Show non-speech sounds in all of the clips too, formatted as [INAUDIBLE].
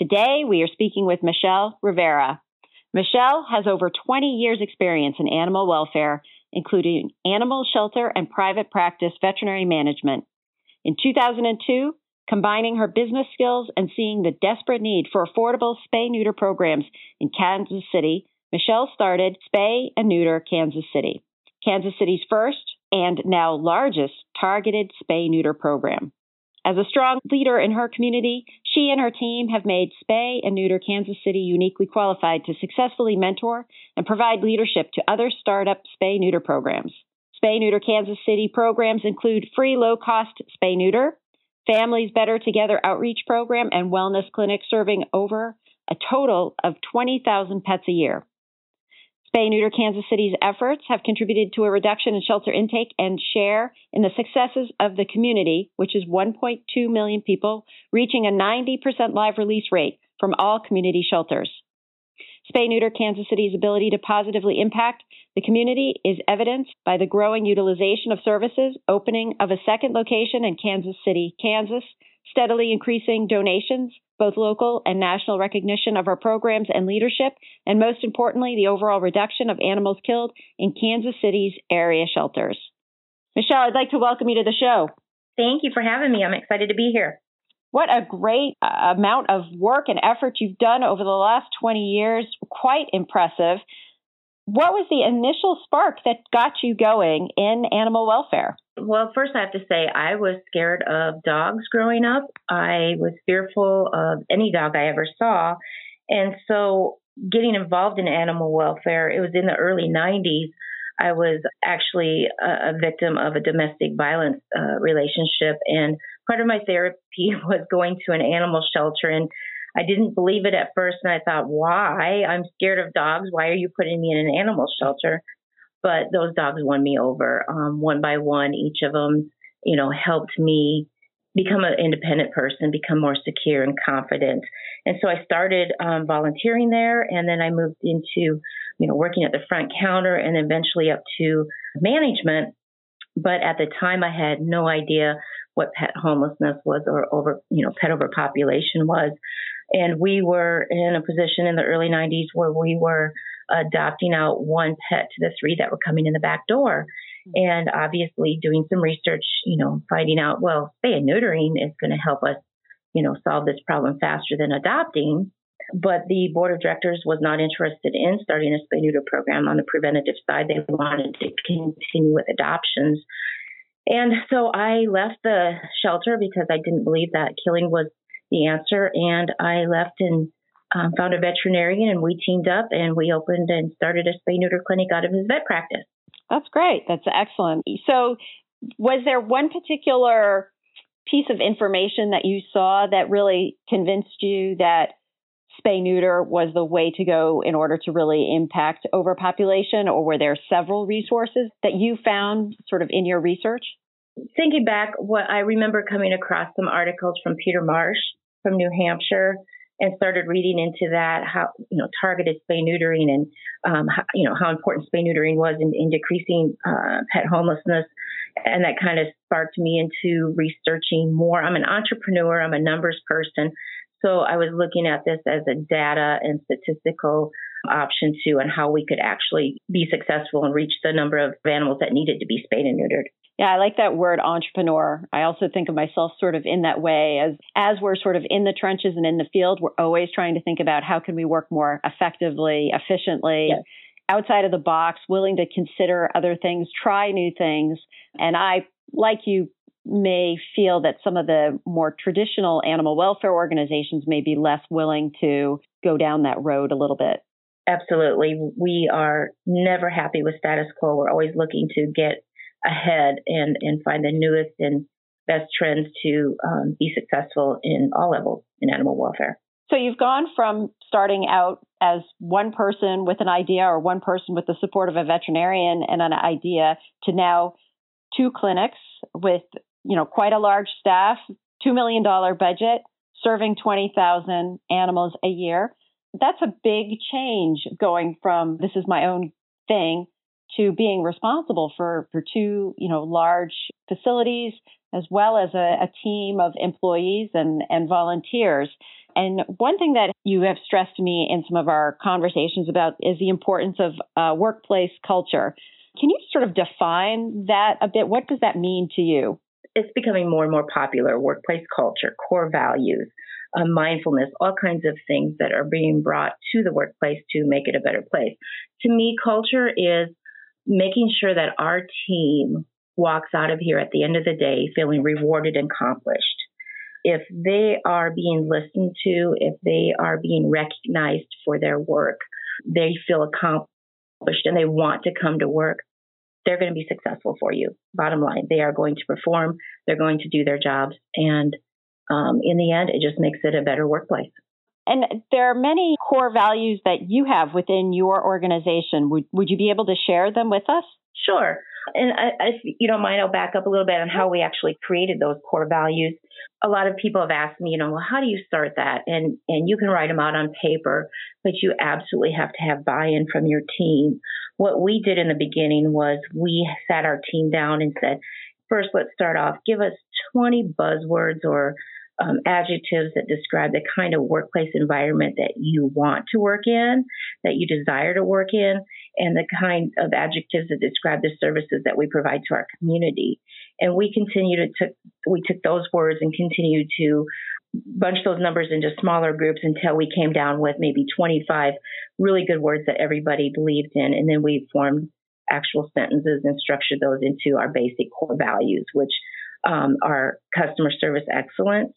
Today, we are speaking with Michelle Rivera. Michelle has over 20 years' experience in animal welfare, including animal shelter and private practice veterinary management. In 2002, combining her business skills and seeing the desperate need for affordable spay neuter programs in Kansas City, Michelle started Spay and Neuter Kansas City, Kansas City's first and now largest targeted spay neuter program. As a strong leader in her community, she and her team have made Spay and Neuter Kansas City uniquely qualified to successfully mentor and provide leadership to other startup spay neuter programs. Spay Neuter Kansas City programs include free low cost spay neuter, Families Better Together outreach program, and wellness clinic serving over a total of 20,000 pets a year. Spay Neuter Kansas City's efforts have contributed to a reduction in shelter intake and share in the successes of the community, which is 1.2 million people, reaching a 90% live release rate from all community shelters. Spay Neuter Kansas City's ability to positively impact the community is evidenced by the growing utilization of services, opening of a second location in Kansas City, Kansas, steadily increasing donations, both local and national recognition of our programs and leadership, and most importantly, the overall reduction of animals killed in Kansas City's area shelters. Michelle, I'd like to welcome you to the show. Thank you for having me. I'm excited to be here. What a great uh, amount of work and effort you've done over the last 20 years. Quite impressive. What was the initial spark that got you going in animal welfare? Well, first I have to say I was scared of dogs growing up. I was fearful of any dog I ever saw. And so getting involved in animal welfare, it was in the early 90s. I was actually a, victim of a domestic violence uh, relationship. And part of my therapy [LAUGHS] was going to an animal shelter. And I didn't believe it at first. And I thought, why? I'm scared of dogs. Why are you putting me in an animal shelter? But those dogs won me over um, one by one. Each of them, you know, helped me become an independent person, become more secure and confident. And so I started um, volunteering there, and then I moved into, you know, working at the front counter, and eventually up to management. But at the time, I had no idea what pet homelessness was or over, you know, pet overpopulation was. And we were in a position in the early 90s where we were adopting out one pet to the three that were coming in the back door. Mm-hmm. And obviously doing some research, you know, finding out, well, spay and neutering is going to help us, you know, solve this problem faster than adopting. But the board of directors was not interested in starting a spay neuter program on the preventative side. They wanted to continue with adoptions. And so I left the shelter because I didn't believe that killing was the answer. And I left and um, found a veterinarian and we teamed up and we opened and started a spay neuter clinic out of his vet practice. That's great. That's excellent. So, was there one particular piece of information that you saw that really convinced you that spay neuter was the way to go in order to really impact overpopulation, or were there several resources that you found sort of in your research? Thinking back, what I remember coming across some articles from Peter Marsh from New Hampshire and started reading into that how you know targeted spay neutering and um, how, you know how important spay neutering was in, in decreasing uh, pet homelessness. And that kind of sparked me into researching more. I'm an entrepreneur. I'm a numbers person. So i was looking at this as a data and statistical option two and how we could actually be successful and reach the number of animals that needed to be spayed and neutered yeah, I like that word entrepreneur. I also think of myself sort of in that way as as we're sort of in the trenches and in the field, we're always trying to think about how can we work more effectively, efficiently, yes. outside of the box, willing to consider other things, try new things. And I like you may feel that some of the more traditional animal welfare organizations may be less willing to go down that road a little bit. Absolutely. We are never happy with status quo. We're always looking to get ahead and, and find the newest and best trends to um, be successful in all levels in animal welfare. So you've gone from starting out as one person with an idea or one person with the support of a veterinarian and an idea to now two clinics with, you know, quite a large staff, $2 million budget, serving 20,000 animals a year. That's a big change going from this is my own thing to being responsible for, for two, you know, large facilities as well as a, a team of employees and, and volunteers. And one thing that you have stressed to me in some of our conversations about is the importance of uh, workplace culture. Can you sort of define that a bit? What does that mean to you? It's becoming more and more popular workplace culture, core values, uh, mindfulness, all kinds of things that are being brought to the workplace to make it a better place. To me, culture is making sure that our team walks out of here at the end of the day feeling rewarded and accomplished. If they are being listened to, if they are being recognized for their work, they feel accomplished and they want to come to work, they're going to be successful for you. Bottom line, they are going to perform, they're going to do their jobs, and um, in the end, it just makes it a better workplace. And there are many core values that you have within your organization. Would, would you be able to share them with us? Sure. And I, if you don't mind, I'll back up a little bit on how we actually created those core values. A lot of people have asked me, you know, well, how do you start that? And and you can write them out on paper, but you absolutely have to have buy-in from your team. What we did in the beginning was we sat our team down and said, first, let's start off. Give us 20 buzzwords or um, adjectives that describe the kind of workplace environment that you want to work in, that you desire to work in, and the kind of adjectives that describe the services that we provide to our community. And we continue to took we took those words and continued to bunch those numbers into smaller groups until we came down with maybe 25 really good words that everybody believed in, and then we formed actual sentences and structured those into our basic core values, which um, are customer service excellence,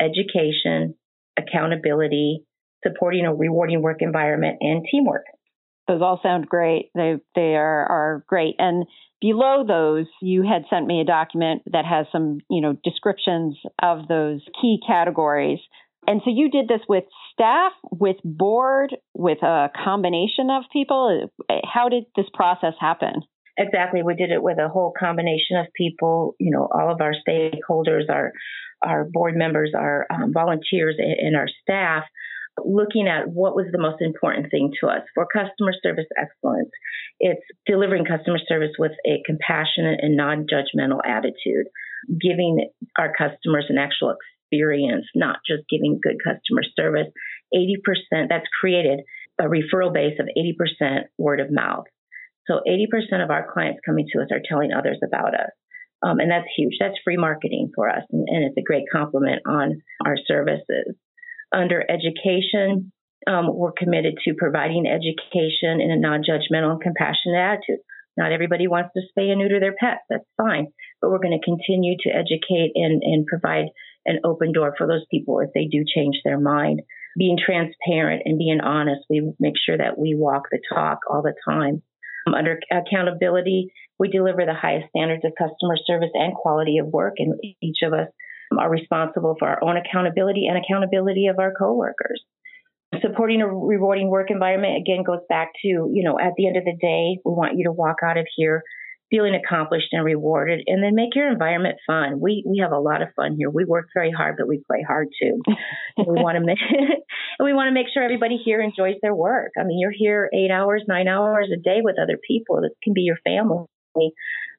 education, accountability, supporting a rewarding work environment, and teamwork. Those all sound great. They they are are great. And below those, you had sent me a document that has some you know descriptions of those key categories. And so you did this with staff, with board, with a combination of people. How did this process happen? Exactly. We did it with a whole combination of people, you know, all of our stakeholders, our our board members, our um, volunteers, and our staff looking at what was the most important thing to us for customer service excellence. It's delivering customer service with a compassionate and non judgmental attitude, giving our customers an actual experience, not just giving good customer service. 80% that's created a referral base of 80% word of mouth. So 80% of our clients coming to us are telling others about us. Um, and that's huge. That's free marketing for us. And, and, it's a great compliment on our services. Under education, um, we're committed to providing education in a non judgmental and compassionate attitude. Not everybody wants to spay and neuter their pets. That's fine. But we're going to continue to educate and, and provide an open door for those people if they do change their mind. Being transparent and being honest, we make sure that we walk the talk all the time. Um, under accountability, we deliver the highest standards of customer service and quality of work, and each of us are responsible for our own accountability and accountability of our coworkers. Supporting a rewarding work environment again goes back to, you know, at the end of the day, we want you to walk out of here feeling accomplished and rewarded and then make your environment fun. We we have a lot of fun here. We work very hard, but we play hard too. we want to make and we want to [LAUGHS] make sure everybody here enjoys their work. I mean, you're here 8 hours, 9 hours a day with other people. This can be your family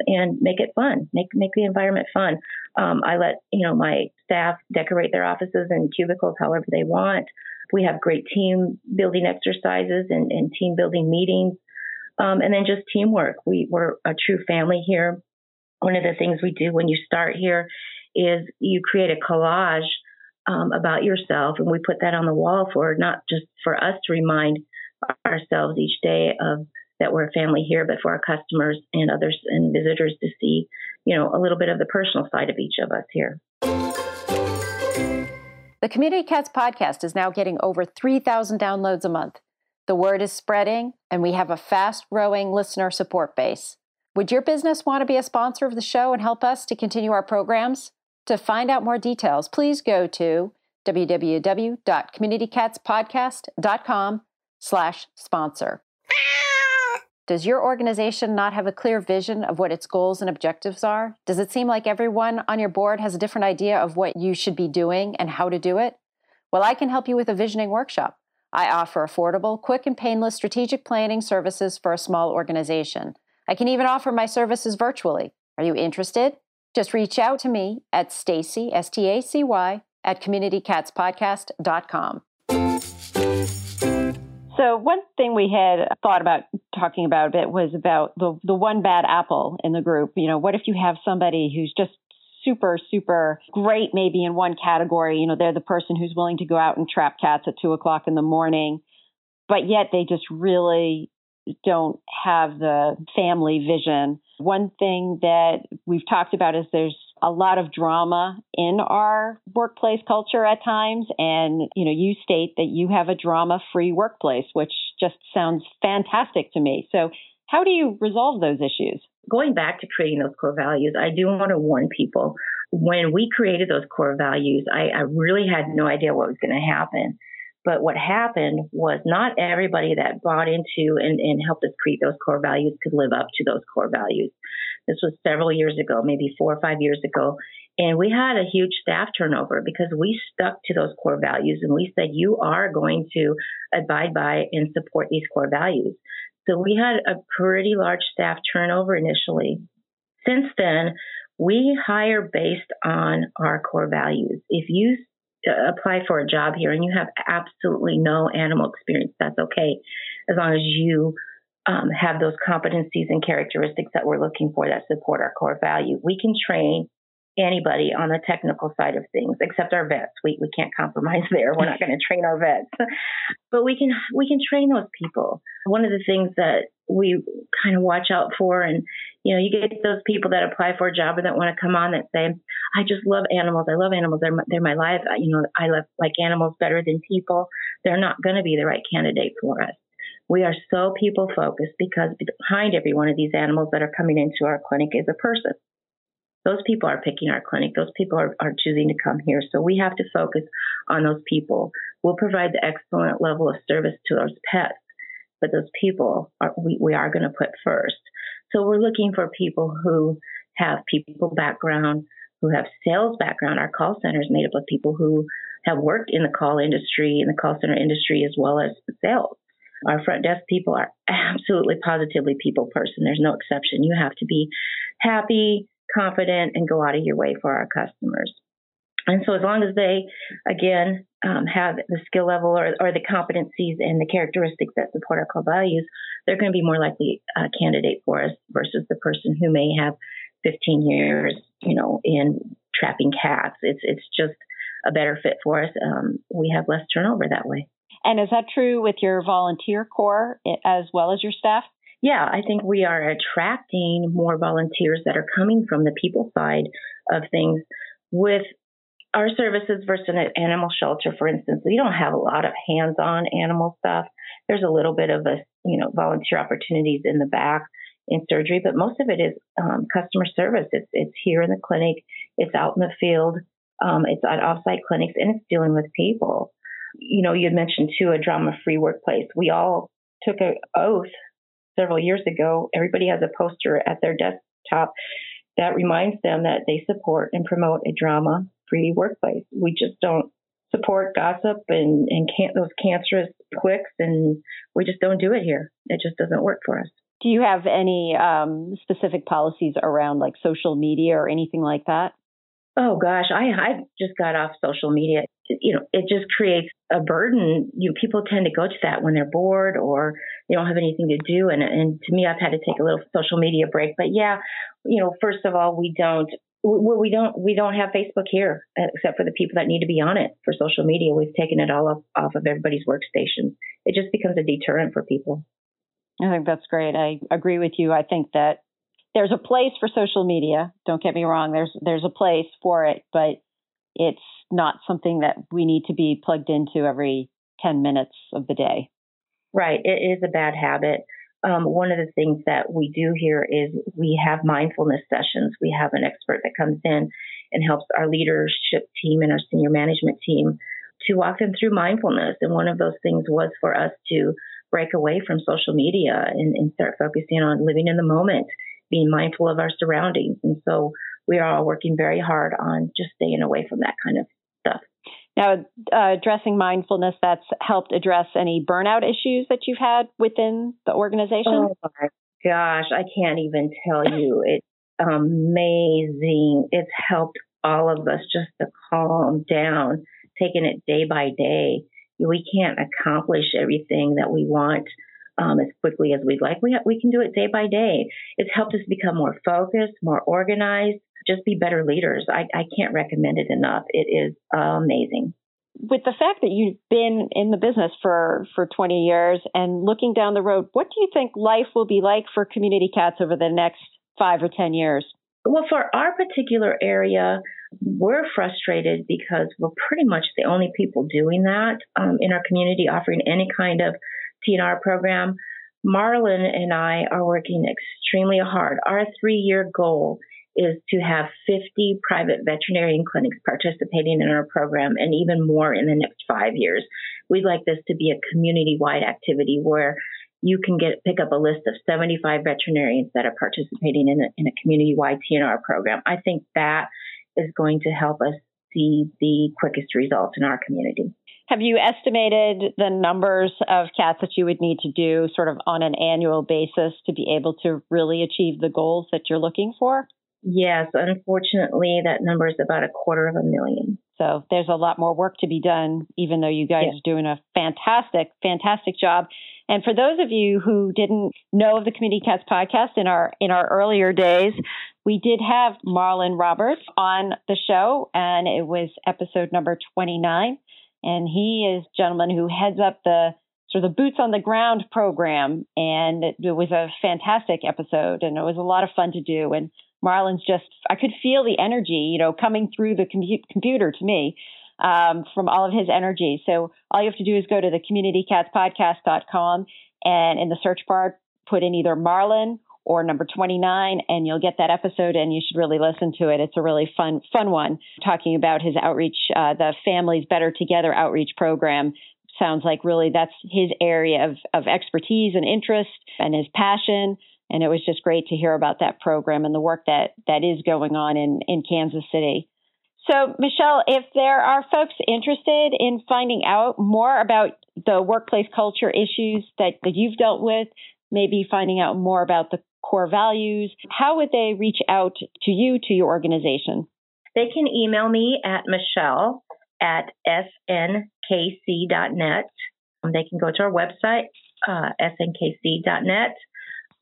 and make it fun. Make make the environment fun. Um, I let you know my staff decorate their offices and cubicles however they want. We have great team building exercises and, and team building meetings, um, and then just teamwork. We, we're a true family here. One of the things we do when you start here is you create a collage um, about yourself, and we put that on the wall for not just for us to remind ourselves each day of that we're a family here, but for our customers and others and visitors to see, you know, a little bit of the personal side of each of us here. The Community Cats podcast is now getting over 3,000 downloads a month. The word is spreading, and we have a fast growing listener support base. Would your business want to be a sponsor of the show and help us to continue our programs? To find out more details, please go to www.communitycatspodcast.com slash sponsor. Does your organization not have a clear vision of what its goals and objectives are? Does it seem like everyone on your board has a different idea of what you should be doing and how to do it? Well, I can help you with a visioning workshop. I offer affordable, quick, and painless strategic planning services for a small organization. I can even offer my services virtually. Are you interested? Just reach out to me at Stacy, S T A C Y, at communitycatspodcast.com. So one thing we had thought about talking about a bit was about the the one bad apple in the group. You know, what if you have somebody who's just super super great maybe in one category? You know, they're the person who's willing to go out and trap cats at two o'clock in the morning, but yet they just really don't have the family vision. One thing that we've talked about is there's a lot of drama in our workplace culture at times. And, you know, you state that you have a drama free workplace, which just sounds fantastic to me. So, how do you resolve those issues? Going back to creating those core values, I do want to warn people when we created those core values, I, I really had no idea what was going to happen. But what happened was not everybody that bought into and, and helped us create those core values could live up to those core values. This was several years ago, maybe four or five years ago. And we had a huge staff turnover because we stuck to those core values and we said, you are going to abide by and support these core values. So we had a pretty large staff turnover initially. Since then, we hire based on our core values. If you apply for a job here and you have absolutely no animal experience, that's okay, as long as you um, have those competencies and characteristics that we're looking for that support our core value. We can train anybody on the technical side of things, except our vets. We we can't compromise [LAUGHS] there. We're not going to train our vets, but we can we can train those people. One of the things that we kind of watch out for, and you know, you get those people that apply for a job and that want to come on that say, "I just love animals. I love animals. They're my, they're my life. You know, I love like animals better than people." They're not going to be the right candidate for us. We are so people focused because behind every one of these animals that are coming into our clinic is a person. Those people are picking our clinic. Those people are, are choosing to come here. So we have to focus on those people. We'll provide the excellent level of service to those pets, but those people are, we, we are going to put first. So we're looking for people who have people background, who have sales background. Our call center is made up of people who have worked in the call industry, in the call center industry, as well as sales. Our front desk people are absolutely positively people person. There's no exception. You have to be happy, confident, and go out of your way for our customers. And so, as long as they, again, um, have the skill level or, or, the competencies and the characteristics that support our core values, they're going to be more likely a candidate for us versus the person who may have 15 years, you know, in trapping cats. It's it's just a better fit for us. Um, we have less turnover that way. And is that true with your volunteer corps as well as your staff? Yeah, I think we are attracting more volunteers that are coming from the people side of things with our services versus an animal shelter, for instance, we don't have a lot of hands-on animal stuff. There's a little bit of a, you know, volunteer opportunities in the back in surgery, but most of it is um, customer service. It's it's here in the clinic, it's out in the field, um, it's at offsite clinics, and it's dealing with people you know, you had mentioned too a drama free workplace. We all took an oath several years ago. Everybody has a poster at their desktop that reminds them that they support and promote a drama free workplace. We just don't support gossip and, and can those cancerous clicks, and we just don't do it here. It just doesn't work for us. Do you have any um, specific policies around like social media or anything like that? Oh gosh, I I just got off social media. You know, it just creates a burden. You know, people tend to go to that when they're bored or they don't have anything to do. And and to me, I've had to take a little social media break. But yeah, you know, first of all, we don't we, we don't we don't have Facebook here uh, except for the people that need to be on it for social media. We've taken it all off, off of everybody's workstations. It just becomes a deterrent for people. I think that's great. I agree with you. I think that there's a place for social media. Don't get me wrong. There's there's a place for it, but it's not something that we need to be plugged into every 10 minutes of the day. Right. It is a bad habit. Um, one of the things that we do here is we have mindfulness sessions. We have an expert that comes in and helps our leadership team and our senior management team to walk them through mindfulness. And one of those things was for us to break away from social media and, and start focusing on living in the moment, being mindful of our surroundings. And so we are all working very hard on just staying away from that kind of. Now, uh, addressing mindfulness, that's helped address any burnout issues that you've had within the organization? Oh my gosh, I can't even tell [LAUGHS] you. It's amazing. It's helped all of us just to calm down, taking it day by day. We can't accomplish everything that we want um, as quickly as we'd like. We, ha- we can do it day by day. It's helped us become more focused, more organized, just be better leaders. I, I can't recommend it enough. It is amazing. With the fact that you've been in the business for, for 20 years and looking down the road, what do you think life will be like for community cats over the next five or 10 years? Well, for our particular area, we're frustrated because we're pretty much the only people doing that um, in our community, offering any kind of TNR program. Marlon and I are working extremely hard. Our three year goal is to have 50 private veterinarian clinics participating in our program and even more in the next five years. We'd like this to be a community wide activity where you can get pick up a list of 75 veterinarians that are participating in a, in a community wide TNR program. I think that is going to help us see the quickest results in our community. Have you estimated the numbers of cats that you would need to do sort of on an annual basis to be able to really achieve the goals that you're looking for? Yes, unfortunately, that number is about a quarter of a million. So there's a lot more work to be done, even though you guys yes. are doing a fantastic, fantastic job. And for those of you who didn't know of the Community Cats podcast in our in our earlier days, we did have Marlon Roberts on the show, and it was episode number 29. And he is a gentleman who heads up the sort of the boots on the ground program. And it, it was a fantastic episode, and it was a lot of fun to do. And Marlon's just, I could feel the energy, you know, coming through the com- computer to me um, from all of his energy. So all you have to do is go to the communitycatspodcast.com and in the search bar, put in either Marlon or number 29 and you'll get that episode and you should really listen to it. It's a really fun, fun one talking about his outreach, uh, the Families Better Together outreach program. Sounds like really that's his area of, of expertise and interest and his passion. And it was just great to hear about that program and the work that, that is going on in, in Kansas City. So, Michelle, if there are folks interested in finding out more about the workplace culture issues that, that you've dealt with, maybe finding out more about the core values, how would they reach out to you, to your organization? They can email me at Michelle at snkc.net. They can go to our website, uh, snkc.net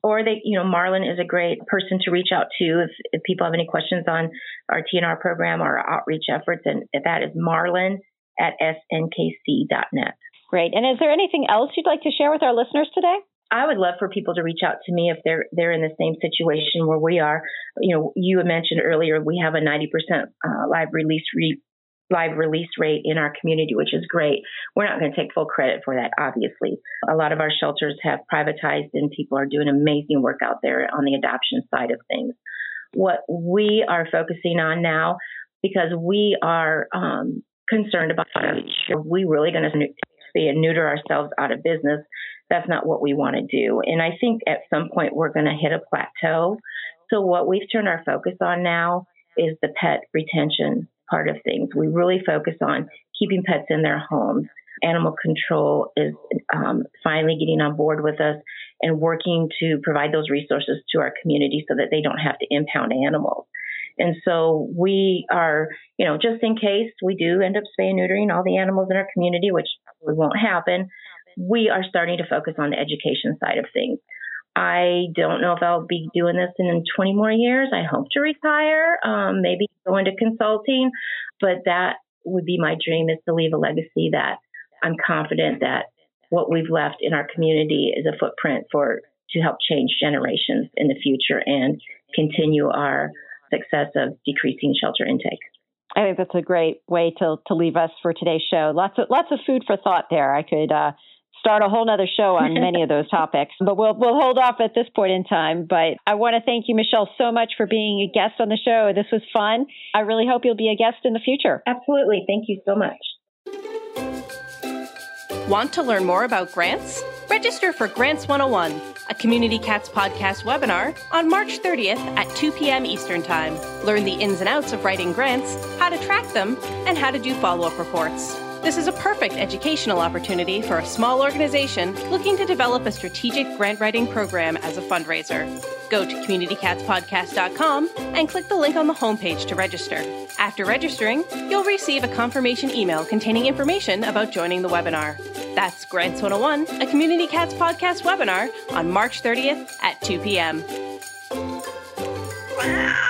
or they, you know, Marlon is a great person to reach out to if, if people have any questions on our TNR program or our outreach efforts. And that is Marlon at snkc.net. Great. And is there anything else you'd like to share with our listeners today? I would love for people to reach out to me if they're they're in the same situation where we are. You know, you mentioned earlier we have a 90% uh, live release re- live release rate in our community, which is great. We're not going to take full credit for that, obviously. A lot of our shelters have privatized and people are doing amazing work out there on the adoption side of things. What we are focusing on now, because we are um, concerned about are we really going to spay and neuter ourselves out of business? That's not what we want to do. And I think at some point we're going to hit a plateau. So what we've turned our focus on now is the pet retention part of things. We really focus on keeping pets in their homes. Animal control is um, finally getting on board with us and working to provide those resources to our community so that they don't have to impound animals. And so we are, you know, just in case we do end up spay and neutering all the animals in our community, which probably won't happen, we are starting to focus on the education side of things. I don't know if I'll be doing this in 20 more years. I hope to retire, um, maybe go into consulting, but that would be my dream is to leave a legacy that I'm confident that what we've left in our community is a footprint for to help change generations in the future and continue our success of decreasing shelter intake. I think that's a great way to to leave us for today's show. Lots of lots of food for thought there. I could uh, start a whole nother show on [LAUGHS] many of those topics, but we'll, we'll hold off at this point in time. But I want to thank you, Michelle, so much for being a guest on the show. This was fun. I really hope you'll be a guest in the future. Absolutely. Thank you so much. Want to learn more about grants? Register for Grants 101, a Community Cats podcast webinar on March 30th at 2 p.m. Eastern Time. Learn the ins and outs of writing grants, how to track them, and how to do follow up reports. This is a perfect educational opportunity for a small organization looking to develop a strategic grant writing program as a fundraiser. Go to communitycatspodcast.com and click the link on the homepage to register. After registering, you'll receive a confirmation email containing information about joining the webinar. That's Grants 101, a Community Cats podcast webinar on March 30th at 2 p.m. Ah!